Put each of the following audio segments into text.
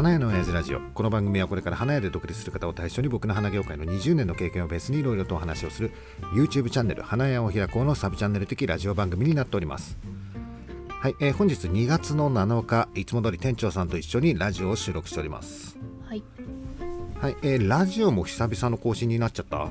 花屋の親父ラジオ。この番組はこれから花屋で独立する方を対象に僕の花業界の20年の経験をベースにいろいろとお話をする YouTube チャンネル花屋を開こうのサブチャンネル的ラジオ番組になっております。はい、えー本日2月の7日いつも通り店長さんと一緒にラジオを収録しております。はい。はい、えーラジオも久々の更新になっちゃった？あ、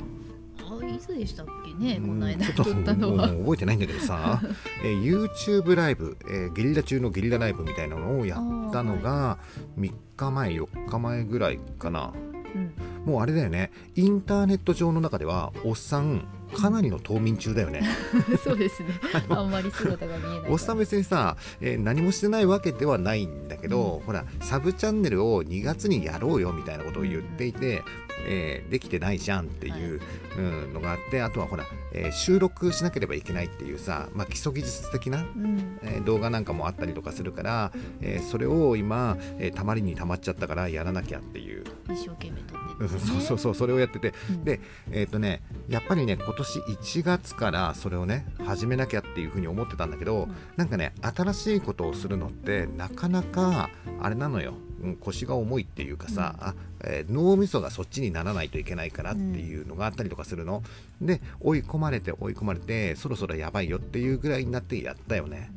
いつでしたっけ？ね、この間うんちょっと撮ったのは。もう覚えてないんだけどさ、えー YouTube ライブ、えーゲリラ中のゲリラライブみたいなのをやったのが3日前4日前ぐらいかなうん。もうあれだよねインターネット上の中ではおっさんかなりの冬眠中だよね そうですね。あんまり姿が見えない。おっさん別にさ、えー何もしてないわけではないんだけど、ほらサブチャンネルを2月にやろうよみたいなことを言っていて、えーできてないじゃんっていう、うんのがあってあとはほら、えー収録しなければいけないっていうさ、まあ、基礎技術的な、うん。えー動画なんかもあったりとかするから、えーそれを今、えーたまりにたまっちゃったからやらなきゃっていう、一生懸命撮ってね。そうそうそうそれをやってて。うん。でえっ、とねやっぱりね今年1月からそれをね始めなきゃっていうふうに思ってたんだけど、うん。なんかね新しいことをするのってなかなかあれなのよ、うん腰が重いっていうかさ、あえー脳みそがそっちにならないといけないからっていうのがあったりとかするの、で追い込まれて追い込まれてそろそろやばいよっていうぐらいになってやったよね。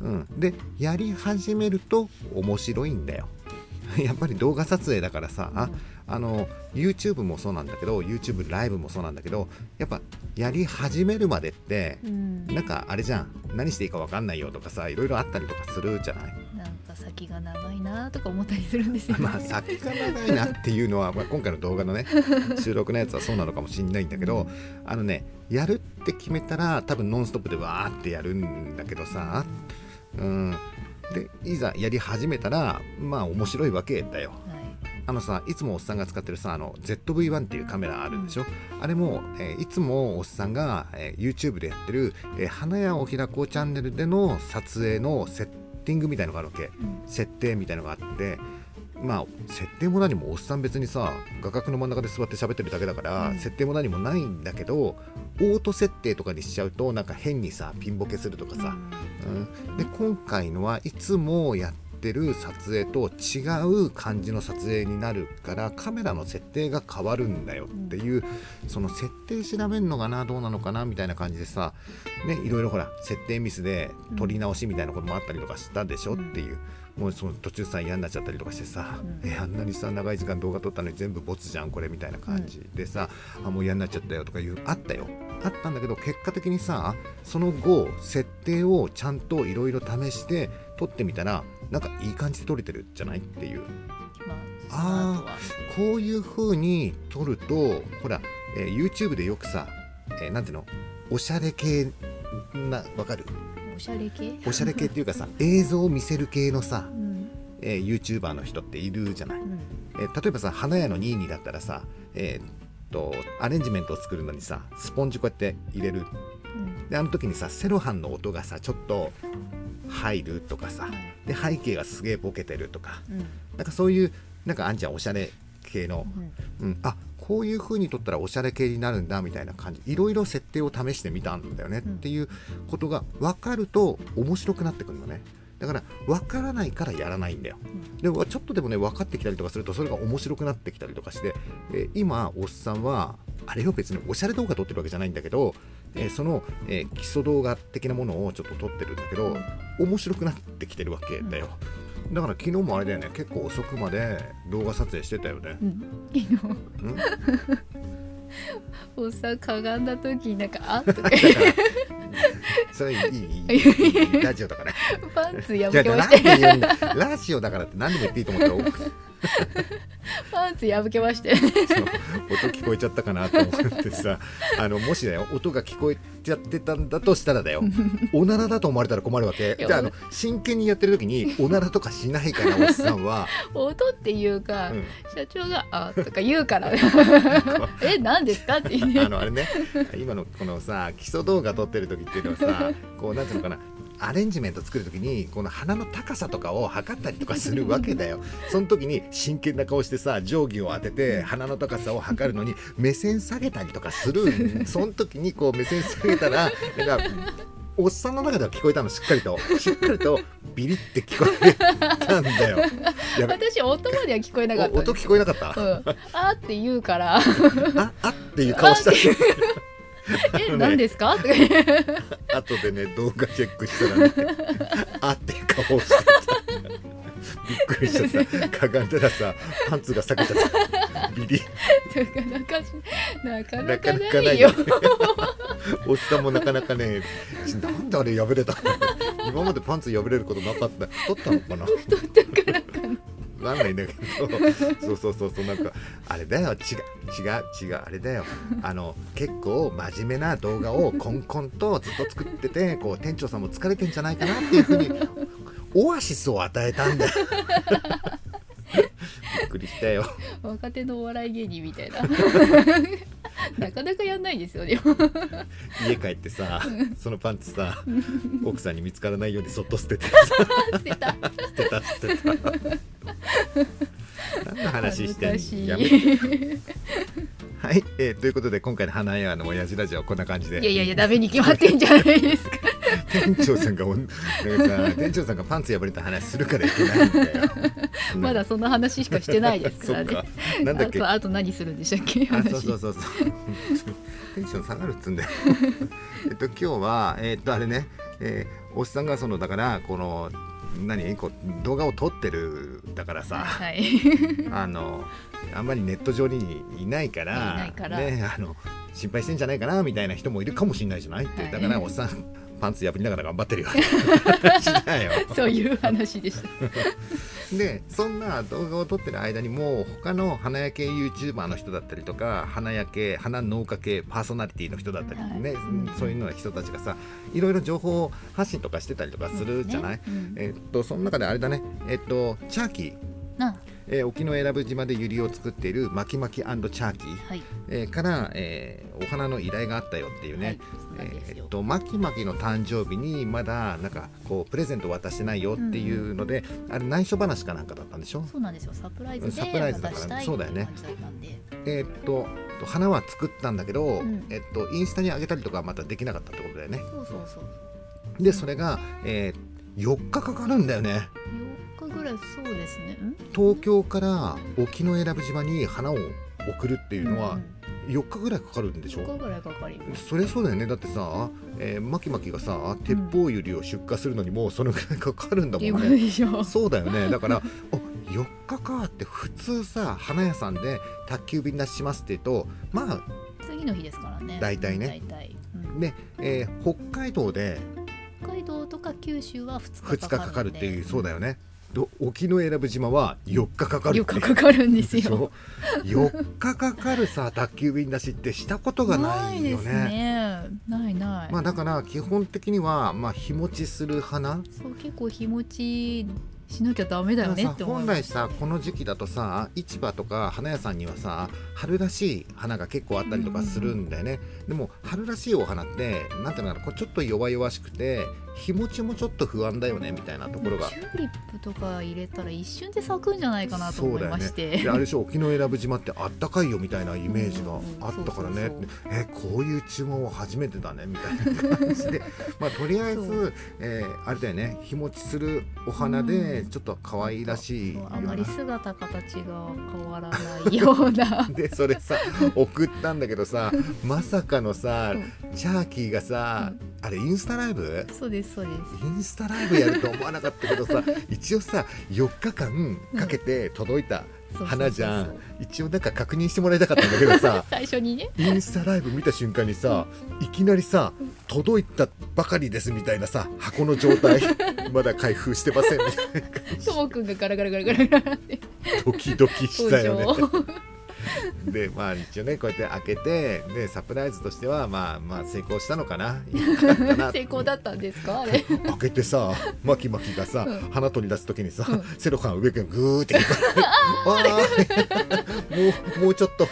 うん、でやり始めると面白いんだよ。やっぱり動画撮影だからさ、ああの YouTube もそうなんだけど YouTube ライブもそうなんだけどやっぱやり始めるまでってうん。なんかあれじゃん。何していいか分かんないよとかさいろいろあったりとかするじゃないか先が長いなとか思ったりするんですよね。まあ先が長いなっていうのは、まあ、今回の動画のね 収録のやつはそうなのかもしれないんだけどあのねやるって決めたら多分ノンストップでわーってやるんだけどさうんでいざやり始めたらまあ面白いわけだよはい。あのさいつもおっさんが使ってるさあの ZV-1 っていうカメラあるでしょ、あれも、えーいつもおっさんが、えー YouTube でやってる、えー花屋を開こうチャンネルでの撮影のセッティングみたいのがあるわけ。うん。設定みたいのがあって。まあ設定も何もおっさん別にさ画角の真ん中で座って喋ってるだけだから、うん。設定も何もないんだけどオート設定とかにしちゃうとなんか変にさピンボケするとかさ、うん、で今回のはいつもやってる撮影と違う感じの撮影になるからカメラの設定が変わるんだよっていう、その設定調べるのかなどうなのかなみたいな感じでさ、ね、いろいろほら設定ミスで撮り直しみたいなこともあったりとかしたでしょ、うんっていう。もうその途中さ嫌になっちゃったりとかしてさ、うん。えあんなにさ長い時間動画撮ったのに全部ボツじゃんこれみたいな感じでさ、あもう嫌になっちゃったよとかいうあったよ。あったんだけど結果的にさその後設定をちゃんといろいろ試して撮ってみたらなんかいい感じで撮れてるじゃないっていうまあ、その後は。こういう風に撮るとほら、えー YouTube でよくさ、えーなんていうの？おしゃれ系なわかる？おしゃれ系？おしゃれ系っていうかさ 映像を見せる系のさう、ん。えー YouTuber の人っているじゃない、うん。えー例えばさ花屋のニーニーだったらさえーっとアレンジメントを作るのにさスポンジこうやって入れるうん。であの時にさセロハンの音がさちょっと入るとかさ。で背景がすげえボケてるとか。うん。なんかそういうなんかあんちゃんおしゃれ系の、うん。うん、あこういう風に撮ったらおしゃれ系になるんだみたいな感じ。いろいろ設定を試してみたんだよねうん。っていうことが分かると面白くなってくるのね。だから分からないからやらないんだよ。でもちょっとでもね分かってきたりとかするとそれが面白くなってきたりとかして、えー今おっさんはあれよ別におしゃれ動画撮ってるわけじゃないんだけど、えその、え基礎動画的なものをちょっと撮ってるんだけど面白くなってきてるわけだよ。だから昨日もあれだよね。結構遅くまで動画撮影してたよね。うん、昨日、うん。おさかがんだ時になんか「あっ」とか。それいいラジオだから。パンツやめてましいラジオだからって何でも言っていいと思った？ら パンツ破けまして。音聞こえちゃったかなと思ってさ。あのもしだよ音が聞こえちゃってたんだとしたらだよ。おならだと思われたら困るわけ。じゃああの真剣にやってる時におならとかしないからおっさんは、音っていうか、うん。社長が「あ」とか言うから。え何ですかって言ってあのあれね。今のこのさ基礎動画撮ってる時っていうのはさこうなんていうのかなアレンジメント作る時にこの鼻の高さとかを測ったりとかするわけだよ。その時に真剣な顔してさ定規を当てて鼻の高さを測るのに目線下げたりとかする。その時にこう目線下げたらなんかおっさんの中では聞こえたのしっかりと。しっかりとビリって聞こえたんだよ。私音までは聞こえなかった。お音聞こえなかった、うん、あーって言うから。ああっていう顔した え、ね何ですか？とか言って後でね動画チェックしたらねあって顔をしてた。びっくりしちゃった。かがんだらさパンツが裂けちゃった。ビリ。なかなかしなかななかかないよ。よ。おっさんもなかなかねなんであれ破れたの？今までパンツ破れることなかった。太ったのかな？太ったか。らかなわかんないんだけど。そうそうそうそうなんかあれだよ違う違う違うあれだよ。あの結構真面目な動画をコンコンとずっと作っててこう店長さんも疲れてんじゃないかなっていうふうにオアシスを与えたんだよ。びっくりしたよ。若手のお笑い芸人みたいな なかなかやんないですよね家帰ってさそのパンツさ奥さんに見つからないようにそっと捨てて。捨てた。捨てた捨てた。何の話してんやめて。はい、えーということで今回の花屋の親父ラジオはこんな感じで。いやいやいやダメに決まってんじゃないですか店長さんが店長さんがパンツ破れた話するからいけないんだよ。まだその話しかしてないですからね。なんだっけ？あとあと何するんでしたっけ？あ話そうそうそう。そうテンション下がるっつんだよ。えっと今日はえっとあれね、えーおっさんがそのだからこの何？こう動画を撮ってるだからさ、はいあのあんまりネット上にいないからいないから。ね、あの心配してんじゃないかなみたいな人もいるかもしれないじゃないって、はい。だからおっさんパンツ破りながら頑張ってるよ。よ。そういう話でした。でそんな動画を撮ってる間にも他の花屋系 YouTuber の人だったりとか花屋系花農家系パーソナリティの人だったりね、はい。うんそういうの人たちがさいろいろ情報発信とかしてたりとかするじゃない、ね。うん。えっとその中であれだね。えっとチャーキー。なえー沖永良部島でユリを作っているマキマキチャーキー、はい。えーから、えーお花の依頼があったよっていうね、はい。えーっとマキマキの誕生日にまだなんかこうプレゼント渡してないよっていうので、あれ内緒話かなんかだったんでしょ？そうなんですよ。サプライズでサプライズだからそうだよね。えーっと花は作ったんだけど、うん。えーっとインスタに上げたりとかはまたできなかったってことだよね。そうそうそう。でそれが、えー4日かかるんだよね。4日ぐらいそうですね。ん？東京から沖永良部島に花を送るっていうのは4日ぐらいかかるんでしょ、4日ぐらいかかります。そりゃそうだよね。だってさ、えー、マキマキがさ鉄砲ユリを出荷するのにもうそのぐらいかかるんだもんね、ことでしょ。そうだよね。だからお4日かって普通さ花屋さんで宅急便出しますって言うとまあ次の日ですからね。大体ね。大体、うん。ね、えー北海道で北海道とか九州は2 2日日かかるっていうそうだよね。ど沖永良部島は4日かかる4って。いう日かかるんですよ。4日かかるさ宅急便出しってしたことがないよね。ね。ないない、まあだから基本的にはまあ日持ちする花。そう結構日持ちしなきゃダメだよねって思い本来さこの時期だとさ市場とか花屋さんにはさ春らしい花が結構あったりとかするんだよね、でも春らしいお花ってなんていうのかなこうちょっと弱々しくて日持ちもちょっと不安だよねみたいなところが。チューリップとか入れたら一瞬で咲くんじゃないかなと思いまして、であれでしょ沖永良部島ってあったかいよみたいなイメージがあったからね、えこういう注文は初めてだねみたいな感じで。まあとりあえそず、えーあれだよね日持ちするお花でちょっと可愛らしいあまり姿形が変わらないような。でそれさ送ったんだけどさ まさかのさ、チャーキーがさ、あれインスタライブ？そうですそうです。インスタライブやると思わなかったけどさ 一応さ4日間かけて届いた花じゃん、一応なんか確認してもらいたかったんだけどさ 最初にね。インスタライブ見た瞬間にさいきなりさ届いたばかりですみたいなさ箱の状態 まだ開封してませんみたいなともくんがガラガラガラガラガラって。ドキドキしたよねでまあ一応ねこうやって開けてでサプライズとしてはまあまあ成功したのかな？成功だったんですか？あれ。開けてさマキマキがさ、うん。花取り出す時にさ、うん。セロハン上からグーって あー。もうもうちょっと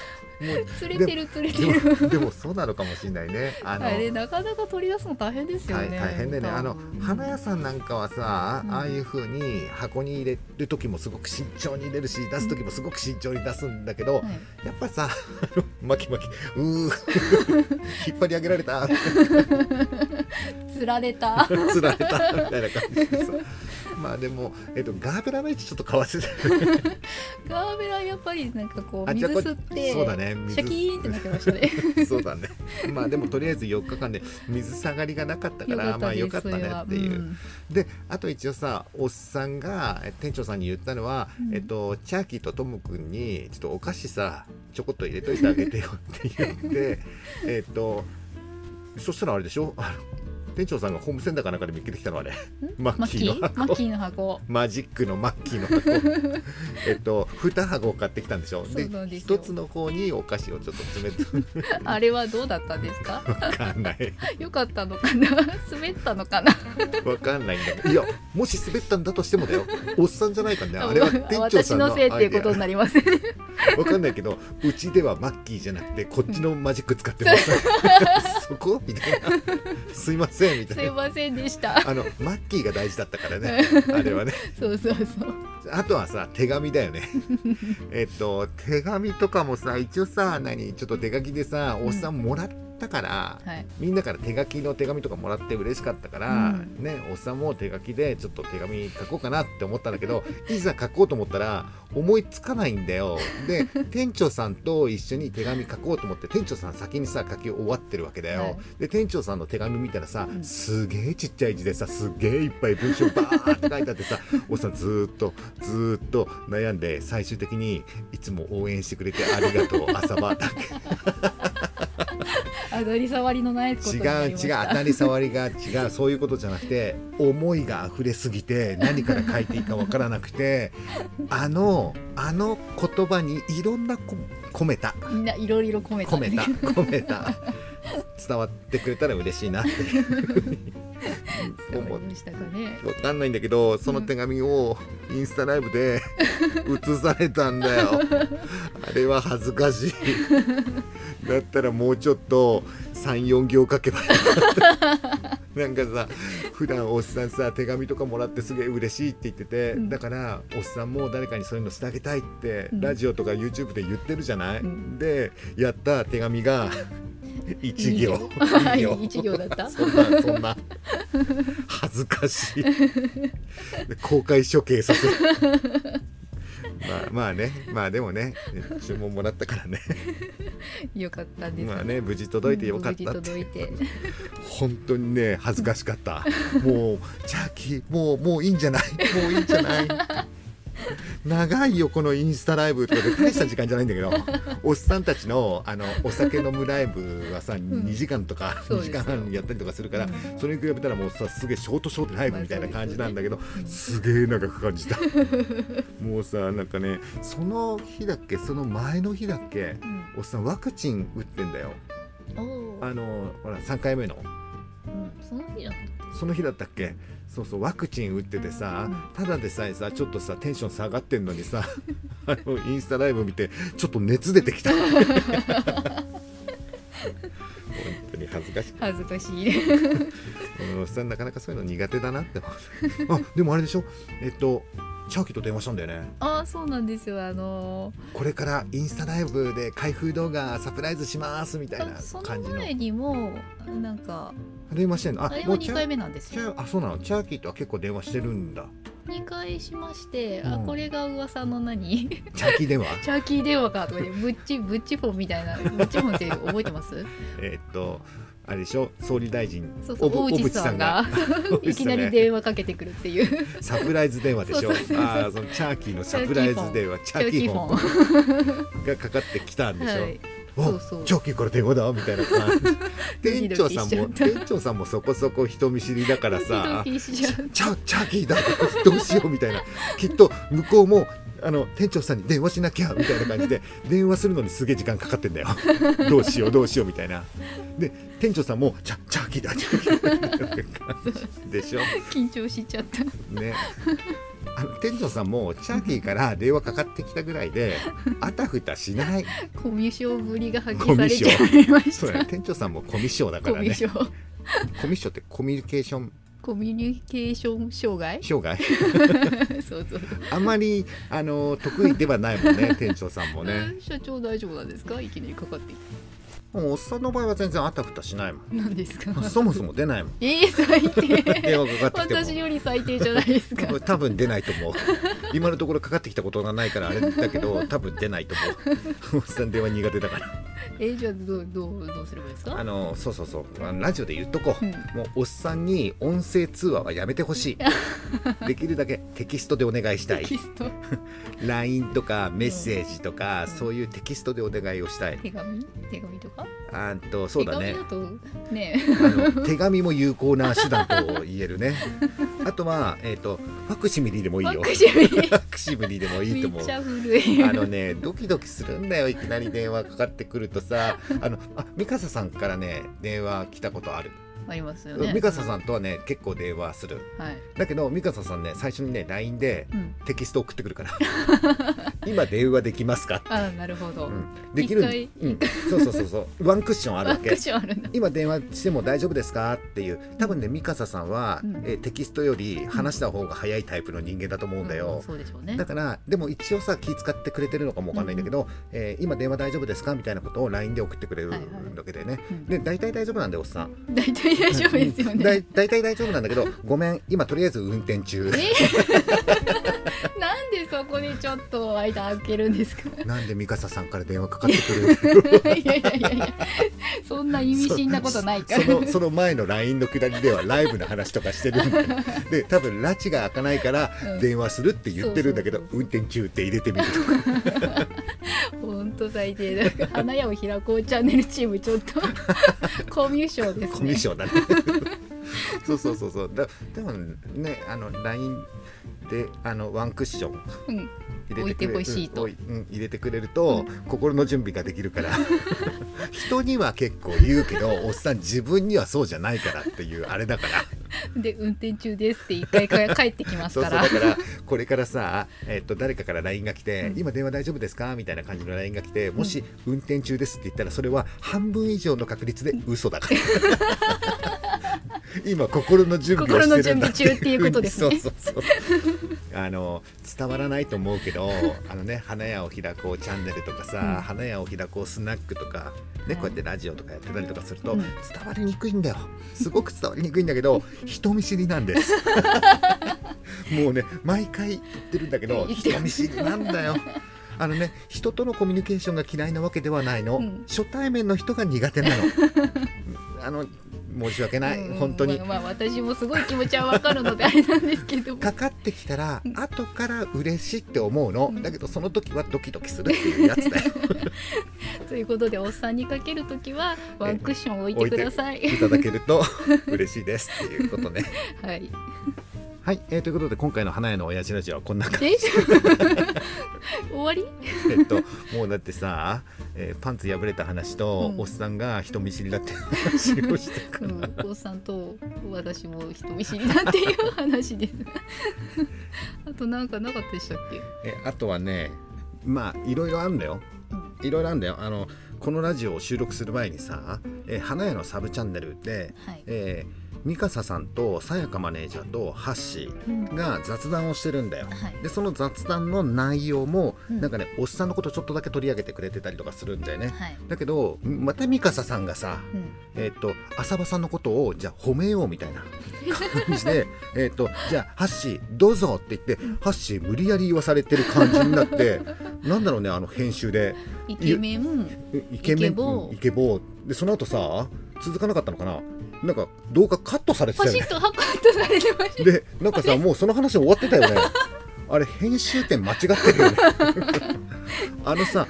釣れてる釣れてでるもでもそうなのかもしれないね。あのあれなかなか取り出すの大変ですよ大ね大変だよねあの花屋さんなんかはさ、うん。ああいう風に箱に入れる時もすごく慎重に入れるし出す時もすごく慎重に出すんだけど、はい。やっぱさ 巻き巻きうー 引っ張り上げられた。釣られた。つられたみたいな感じでさ。まあでも、えっと、ガーベラの位置ちょっと変わって。たガーベラやっぱりなんかこう水吸ってそうだね水。シャキーンってなってましたね。そうだね。まあでもとりあえず4日間で水下がりがなかったからまあよかったねっていう、ん。であと一応さおっさんがえ店長さんに言ったのは、うん。えっと、チャーキーとトム君にちょっとお菓子さちょこっと入れといてあげてよって言って えっとそしたらあれでしょ？あの店長さんがホームセンターかなんかで見つけてきたのあれ。マッキーの箱。マッキー？の箱。マジックのマッキーの箱。えっと2箱買ってきたんでしょそうで一つの方にお菓子をちょっと詰めて。あれはどうだったんですか？わかんない。よかったのかな？滑ったのかな？わかんないんだけど。いやもし滑ったんだとしてもだよ。おっさんじゃないからね。あれは店長私さんののせいっていうことになりますわかんないけどうちではマッキーじゃなくてこっちのマジック使ってます。そこ？みたいな。すいませんみたいな。すいませんでした。あのマッキーが大事だったからね。あれはね。そうそうそうあとはさ手紙だよね。えっと手紙とかもさ一応さ何ちょっと手書きでさおっさんもらったから、はい。みんなから手書きの手紙とかもらって嬉しかったから、うん。ねおっさんも手書きでちょっと手紙書こうかなって思ったんだけど いざ書こうと思ったら思いつかないんだよ。で 店長さんと一緒に手紙書こうと思って店長さん先にさ書き終わってるわけだよ、はい。で店長さんの手紙見たらさ、うん。すげえちっちゃい字でさすげえいっぱい文章バーって書いてあってさおっさんずーっとずーっと悩んで最終的にいつも応援してくれてありがとう 朝場だけ。当たり障りのないこと違う違う当たり障りが違うそういうことじゃなくて思いが溢れすぎて何から書いていいかわからなくて あのあの言葉にいろんなこ込めた。みんないろいろ込めた。込めた込めた伝わってくれたら嬉しいなって。伝わりましたかね。わかんないんだけどその手紙をインスタライブで 写されたんだよ。あれは恥ずかしい。だったらもうちょっと34行書けばよかった。なんかさ普段おっさんさ手紙とかもらってすげえ嬉しいって言ってて、うん。だからおっさんも誰かにそういうのしてあげたいって、うん。ラジオとか YouTube で言ってるじゃない、うん。ででやった手紙が 1行。はい二行。一行だった？そんなそんな。恥ずかしい。で公開処刑させる。まあまあね。まあでもね。注文もらったからね。よかったです。まあね無事届いてよかったって。事届いて。本当にね恥ずかしかった。もうチャーキーもうもういいんじゃない？もういいんじゃない？長いよこのインスタライブとかで大した時間じゃないんだけど おっさんたちのあのお酒飲むライブはさ、2時間とか2時間半やったりとかするから、うん。それに比べたらもうさすげえショートショートライブみたいな感じなんだけど、すすげえ長く感じた。もうさなんかねその日だっけその前の日だっけうん。おっさんワクチン打ってんだよ。あのほら3回目の。うんその日だったその日だったっけ？そうそうワクチン打っててさ、うん。ただでさえさちょっとさテンション下がってんのにさ あのインスタライブ見てちょっと熱出てきた。本当に恥ずかしい。恥ずかしい。うんおっさんなかなかそういうの苦手だなって思う。あでもあれでしょ？えっとチャーキーと電話したんだよね。ああそうなんですよ。あのこれからインスタライブで開封動画サプライズしますみたいな感じの。前にもなんか電話してんの？あれは2回目なんですよ。あそうなの？チャーキーとは結構電話してるんだ。2回しまして、うん。あこれが噂の何？チャーキー電話？チャーキー電話かとかでブッチブッチフォンみたいな。ブッチフォンって覚えてます？えーっとあれでしょ？総理大臣。そうそう大内さんが。いきなり電話かけてくるっていう。サプライズ電話でしょ？ああそのチャーキーのサプライズ電話。チチャーキーフォォン。ンがかかってきたんでしょ、はい。おそうそう。チャーキーから電話だみたいな感じ。店長さんも店長さんもそこそこ人見知りだからさチャチャーキーだどうしようみたいな。きっと向こうもあの店長さんに電話しなきゃみたいな感じで 電話するのにすげえ時間かかってんだよ。どうしようどうしようみたいな。で店長さんもチャチャーキーだチャーキーだでしょ。緊張しちゃった。ね。あの店長さんもチャーキーから電話かかってきたぐらいで あたふたしない。コミュ障ぶりが発揮されちゃいましそうやた店長さんもコミュ障だかコらね。ミュ障。コミュ障ってコミュニケーションコミュニケーション障害？障害。そうそうあまりあの得意ではないもんね 店長さんもね。社長大丈夫なんですか？いきなりかかって。きもうおっさんの場合は全然あたふたしないもん。て何ですか？そもそも出ないもん。ええ最低。電話かかってきても私より最低じゃないですか？多分出ないと思う。今のところかかってきたことがないからあれだけど多分出ないと思う。おっさん電話苦手だから えじゃあどうどうどうすればいいですあかのそうそうそう。ラジオで言っとこう、うん。もうおっさんに音声通話はやめてほしい。できるだけテキストでお願いしたい。テキスト？LINE とかメッセージとか、うん。そういうテキストでお願いをしたい。手紙？手紙とか？あんとそうだね。手紙だとね。あの手紙も有効な手段と言えるねあとは、えー、とファクシミリでもいいよ。ファクシミリ。ファクシミリでもいいと思う。あのねドキドキするんだよ。いきなり電話かかってくるとさあのあミカサさんからね電話来たことある、ありますよね。ミカサさんとはね結構電話する。はい。だけどミカサさんね最初にね LINE でうん。テキスト送ってくるから。今電話できますか、あなるほど、うん、できるうん、そうそうそうそう。ワンクッションあるワンクッわけションあるんだ。今電話しても大丈夫ですか？っていう。多分ねミカサさんは、うん。えーテキストより話した方が早いタイプの人間だと思うんだよ、うんそうでしょうね。だからでも一応さ気使ってくれてるのかもわかんないんだけど、えー今電話大丈夫ですか？みたいなことを LINE で送ってくれるはいはいわけでね、うんで大体大丈夫なんでおっさん。大体大丈夫ですよだね。い大体大丈夫なんだけどごめん今とりあえず運転中 なんでそこでちょっと間開けるんですか？なんでミカサさんから電話かかってくる？いやいやいやいやそんな意味深なことないから。そのその前の LINE のくだりではライブの話とかしてるんだよで 多分拉致が開かないからうん。電話するって言ってるんだけど、運転中って入れてみるとか。ほんと最低だ。花屋を開こうチャンネルチームちょっと。コミュ障ですね。コミュ障だね。そうそうそうそう。だでもねあの LINE であのワンクッションうん。入れてくれ置いてほしいと。うん入れてくれると、うん。心の準備ができるから。人には結構言うけどおっさん自分にはそうじゃないからっていうあれだから。で運転中ですって一回か帰ってきますから。そうだからこれからさ、えっと誰かから LINE が来て、うん。今電話大丈夫ですか？みたいな感じの LINE が来てもし運転中ですって言ったらそれは半分以上の確率で嘘だから 今心の準備をしてるんだ。心の準備中っていうことですね。そうそうそう。あの伝わらないと思うけどあのね花屋を開こうチャンネルとかさ、うん。花屋を開こうスナックとかね、はいこうやってラジオとかやってたりとかすると、うん。伝わりにくいんだよ。すごく伝わりにくいんだけど 人見知りなんです。もうね毎回言ってるんだけど人見知りなんだよ。あのね人とのコミュニケーションが嫌いなわけではないの、うん。初対面の人が苦手なのあの申し訳ない、うん。本当に、まあ、まあ私もすごい気持ちはわかるのであれなんですけど。かかってきたらうん後から嬉しいって思うの、うん。だけどその時はドキドキするっていうやつだよ。ということでおっさんにかけるときはワンクッション置いてください。いただけると嬉しいですっていうことね。はいはい、えーということで今回の花屋の親父ラジオはこんな感じ。え？終わり？えっともうだってさ、えーパンツ破れた話と、うん。おっさんが人見知りだって話をしてかうら、ん、おっさんと私も人見知りだっていう話です。あとなんかなかったでしたっけ？えあとはねまあいろいろあるんだよ。うん。いろいろあるんだよ。あのこのラジオを収録する前にさ、えー花屋のサブチャンネルで、はい、えーミカサさんとさやかマネージャーとハッシうん。ーが雑談をしてるんだよ。はい。でその雑談の内容も、うん。なんかねおっさんのことちょっとだけ取り上げてくれてたりとかするんだよね。はい。だけどまたミカサさんがさ、うん。えっと浅場さんのことをじゃあ褒めようみたいな感じで えっとじゃあハッシーどうぞって言ってハッシー無理やり言わされてる感じになってなんだろうねあの編集でイケメン。えイケメンイケボー。うんイケボー。でその後さ続かなかったのかな？なんか動画カットされてたよね。パシッとハカッとされてました。でなんかさもうその話終わってたよね。あれ編集点間違ってるよね。あのさ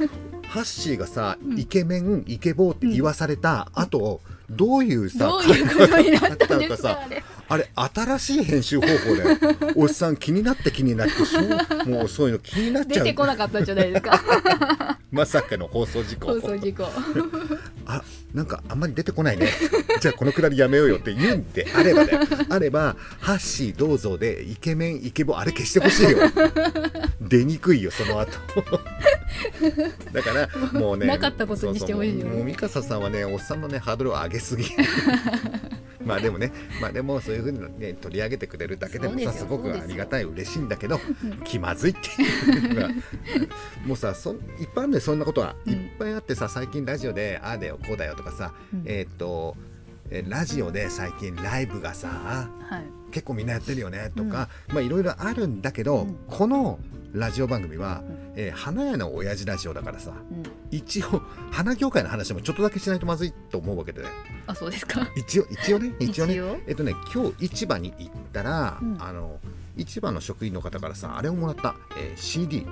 ハッシーがさ、うん。イケメンイケボーって言わされた後、どういうさどういうことになったのか あれ？あれ新しい編集方法でおっさん気になって気になってもうそういうの気になっちゃう。出てこなかったんじゃないですか まさかの放送事故。放送事故。あなんかあんまり出てこないね。じゃあこのくだりやめようよって言うんであればね。あればハッシーどうぞでイケメンイケボあれ消してほしいよ。出にくいよその後。だからもうねなかったことにしてほしいよ。もうもうミカサさんはねおっさんのねハードルを上げすぎ まあでもねまあでもそういうふうにね取り上げてくれるだけでもさすごくありがたい嬉しいんだけど 気まずいっていうのが。もうさそんいっぱいあるんだよそんなことは、うんいっぱいあってさ最近ラジオでああだよこうだよとかさ、うん。えーっとえラジオで最近ライブがさはい。結構みんなやってるよねとか、まあいろいろあるんだけど、うん。このラジオ番組は、うん。えー花屋の親父ラジオだからさうん。一応花業界の話もちょっとだけしないとまずいと思うわけで。ねあそうですか？一応一応ね 一応ね。えっとね今日市場に行ったら、うん。あの市場の職員の方からさあれをもらった、えー CD、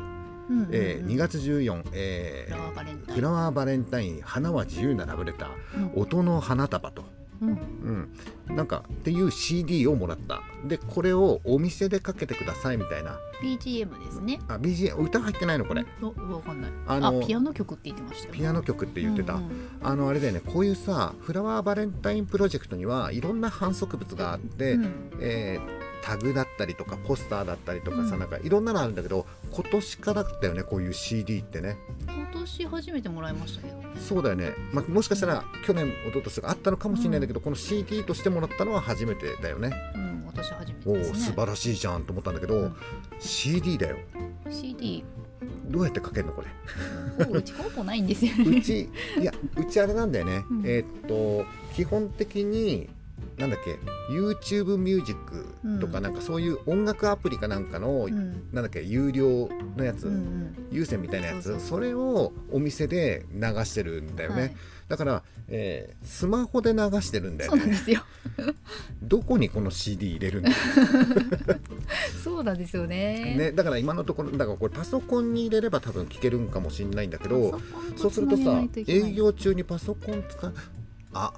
うんうんうん。えー2月14、えフラワーバレンタイン。フラワーバレンタイン花は自由なラブレターうん。音の花束と、うん。うん、なんかっていう CD をもらった。でこれをお店でかけてくださいみたいな。BGM ですね。あ BGM 歌入ってないのこれ。わわかんない。あのあピアノ曲って言ってましたよピアノ曲って言ってた、うんうんあのあれだよねこういうさフラワーバレンタインプロジェクトにはいろんな反則物があって、うん。えータグだったりとかポスターだったりとかさ、うん。なんかいろんなのあるんだけど今年からだよねこういう CD ってね。今年初めてもらいましたけどね。そうだよね、まあ、もしかしたら去年一昨年があったのかもしれないんだけど、この CD としてもらったのは初めてだよね。うん私初めておおですね。素晴らしいじゃんと思ったんだけど、うん。CD だよ。CD どうやってかけるのこれ？うちコンポないんですよね。うちいやうちあれなんだよね、うん。えーっと基本的になんだっけ？YouTube ミュージックとかうん。なんかそういう音楽アプリかなんかの、うん。なんだっけ？有料のやつ、うんうん。有線みたいなやつ？それをお店で流してるんだよね、はい。だから、えースマホで流してるんだよね。そうなんですよ。どこにこの CD 入れるんだ そうなんですよね。ねだから今のところだからこれパソコンに入れれば多分聞けるんかもしれないんだけどそうするとさ営業中にパソコン使うあ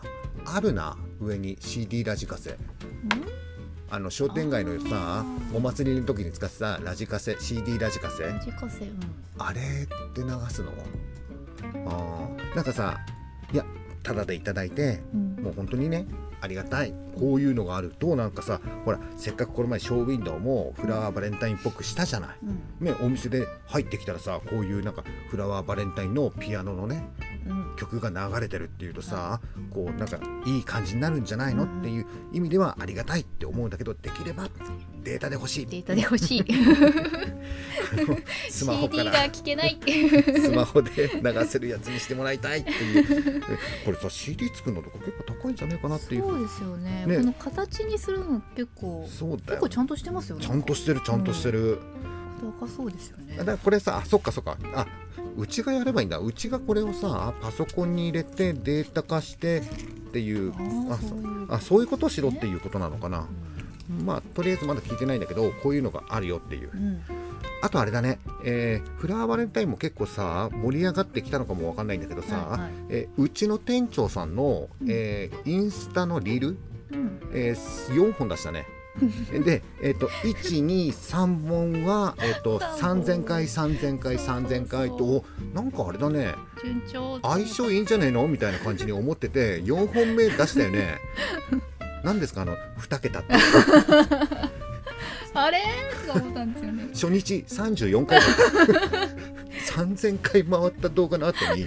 あるな上に CD ラジカセ。あの商店街のさお祭りの時に使ってたラジカセ CD ラジカセ。自家製うん。あれって流すの？あー。なんかさいやタダでいただいてうん。もう本当にねありがたい。こういうのがあるとなんかさほらせっかくこの前ショーウィンドウもフラワーバレンタインっぽくしたじゃない。うん。ね、お店で入ってきたらさこういうなんかフラワーバレンタインのピアノのねうん曲が流れてるっていうとさこうなんかいい感じになるんじゃないのっていう意味ではありがたいって思うんだけどできればデータで欲しい。データで欲しい。スマホか CD らが聞けない。スマホで流せるやつにしてもらいたいっていう。えこれさ CD 作るのとか結構高いんじゃないかなっていう。そうですよね。ね。この形にするの結構そうだよ結構ちゃんとしてますよね。ちゃんとしてるちゃんとしてる、高そうですよね。だからこれさあそっかそっか。あうちがやればいいんだ。うちがこれをさパソコンに入れてデータ化してっていう。ああそういうあそういうことをしろっていうことなのかな、うまあとりあえずまだ聞いてないんだけどこういうのがあるよっていう、んうん。あとあれだね、えーフラワーバレンタインも結構さ盛り上がってきたのかもわかんないんだけどさ、はいはい。えーうちの店長さんの、うん。えーインスタのリール、うん。えー、4本出したね で、えー、と123本は、えー、と3000回3000回3000回とおなんかあれだね。順調。相性いいんじゃねえの？みたいな感じに思ってて4本目出したよね。何ですかあの2桁って。あれ？とか思ったんですよね。初日34回だった。3000回回った動画の後に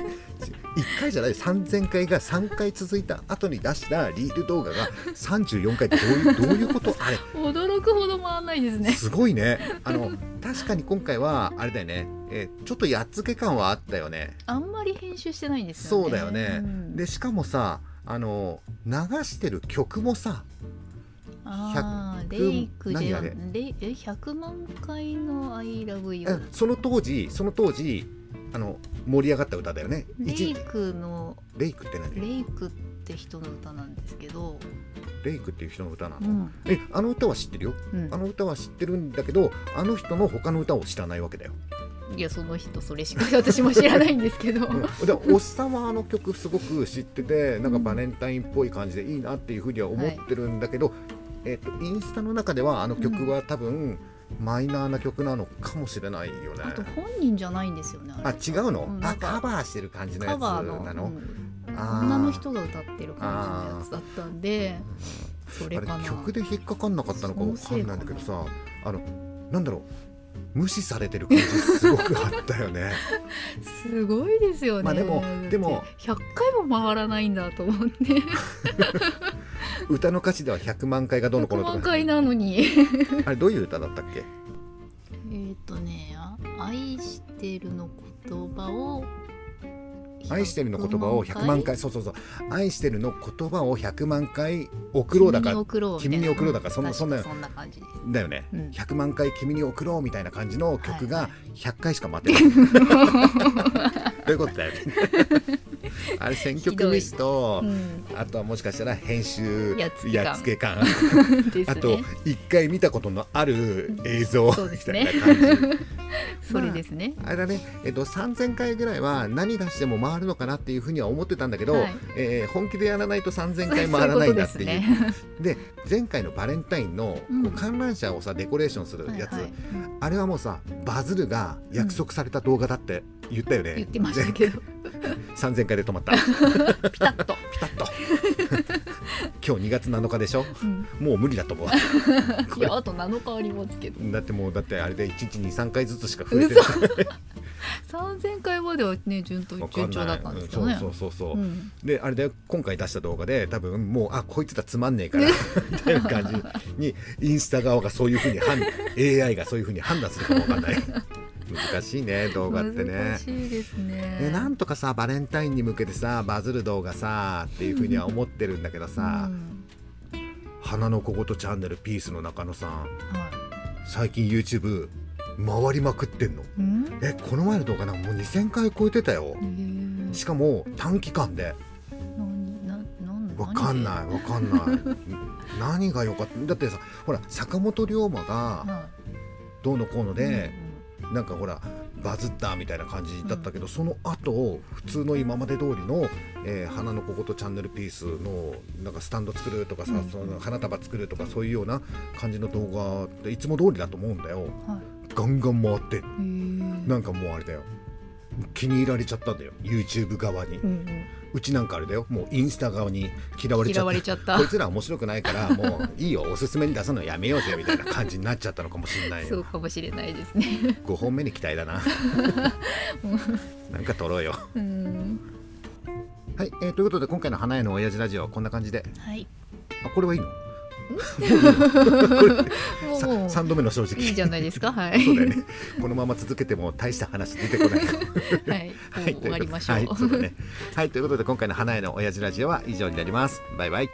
1回じゃない3000回が3回続いた後に出したリール動画が34回ってどういうどういうこと？あれ。驚くほど回んないですね。すごいね。あの確かに今回はあれだよね、えーちょっとやっつけ感はあったよね。あんまり編集してないんですよね。そうだよね、うん。でしかもさあの流してる曲もさあー100レイクじゃ何あれ？レイえ100万回の I love you えその当時その当時あの盛り上がった歌だよね。一レイクのレイクって何？レイクって人の歌なんですけど、レイクっていう人の歌なの、うん。えあの歌は知ってるよ。うん。あの歌は知ってるんだけどあの人の他の歌を知らないわけだよ、いやその人それしか 私も知らないんですけど、うん。でおっさんはあの曲すごく知っててなんかバレンタインっぽい感じでいいなっていうふうには思ってるんだけど、えっとインスタの中ではあの曲は多分、マイナーな曲なのかもしれないよね。あと本人じゃないんですよねあれ。違うの、あんなんかカバーしてる感じのやつなの、うん。女の人が歌ってる感じのやつだったんでそれかな。曲で引っかかんなかったのかわかんないんだけどさあのなんだろう？無視されてる感じすごくあったよね。すごいですよね、まあでもでも。100回も回らないんだと思って。歌の歌詞では100万回がどうのこう100のとか。万回なのに。あれどういう歌だったっけ？えっとねあ「愛してる」の言葉を愛してるの言葉を100万回。そうそうそう。愛してるの言葉を100万回送ろうだから君に送ろうみたいな。君に送ろうだからそんな確そんな感じだよね、うん。100万回君に送ろうみたいな感じの曲がはいはい。100回しか待ってない、どういうことだよあれ 選曲ミスと、うん。あとはもしかしたら編集やっつけ感。やっつけ感。ですあとね一回見たことのある映像そうですね。みたいな感じ。それですね、あれだね、えっと、3000回ぐらいは何出しても回るのかなっていうふうには思ってたんだけど、はい。えー本気でやらないと3000回回らないんだっていう。そういうですね。で前回のバレンタインの観覧車をさデコレーションするやつ、はい。はいあれはもうさバズるが約束された動画だって言ったよね、言ってましたけど。で3000回で止まった。ピタッと、ピタッと。今日2月7日でしょ？うん、もう無理だと思う。いやあと7日ありますけど。だってもうだってあれで1日23回ずつしか増えてない。3000回まではね順当順調だったんですけどね。うんそうそうそうそう、うん。であれで今回出した動画で多分もうあこいつらつまんねえからみたいな感じにインスタ側がそういうふうに判 AI がそういうふうに判断するかもわかんない難しいね動画ってね。難しいですね。でなんとかさバレンタインに向けてさバズる動画さっていうふうには思ってるんだけどさうん「花の小言チャンネルピースの中野さんは最近 YouTube 回りまくってんの。いうん？えこの前の動画なんかもう2000回超えてたよ。しかも短期間で。わかんないわかんない。何が良かった？だってさほら坂本龍馬がはどうのこうのいで、なんかほらバズったみたいな感じだったけど、その後普通の今まで通りの「えー花の小言チャンネルピースの」なんかスタンド作るとかさ、うん。その花束作るとかそういうような感じの動画っていつも通りだと思うんだよ。うんはい。ガンガン回って。なんかもうあれだよ気に入られちゃったんだよ YouTube 側に、うんうん。うちなんかあれだよもうインスタ側に嫌われちゃ嫌った。こいつら面白くないから もういいよおすすめに出すのやめようぜみたいな感じになっちゃったのかもしれないよ。そうかもしれないですね。5本目に期待だな。なんか撮ろうよ。うん。はい、えーということで今回の花屋の親父ラジオはこんな感じで。はい。あこれはいいの？もうさもう3度目の正直。いいじゃないですか。はい。そうだよね。このまま続けても大した話出てこない。はい。も う終わりましょう。はい、ね。はい、ということで今回の花屋の親父ラジオは以上になります。バイバイ。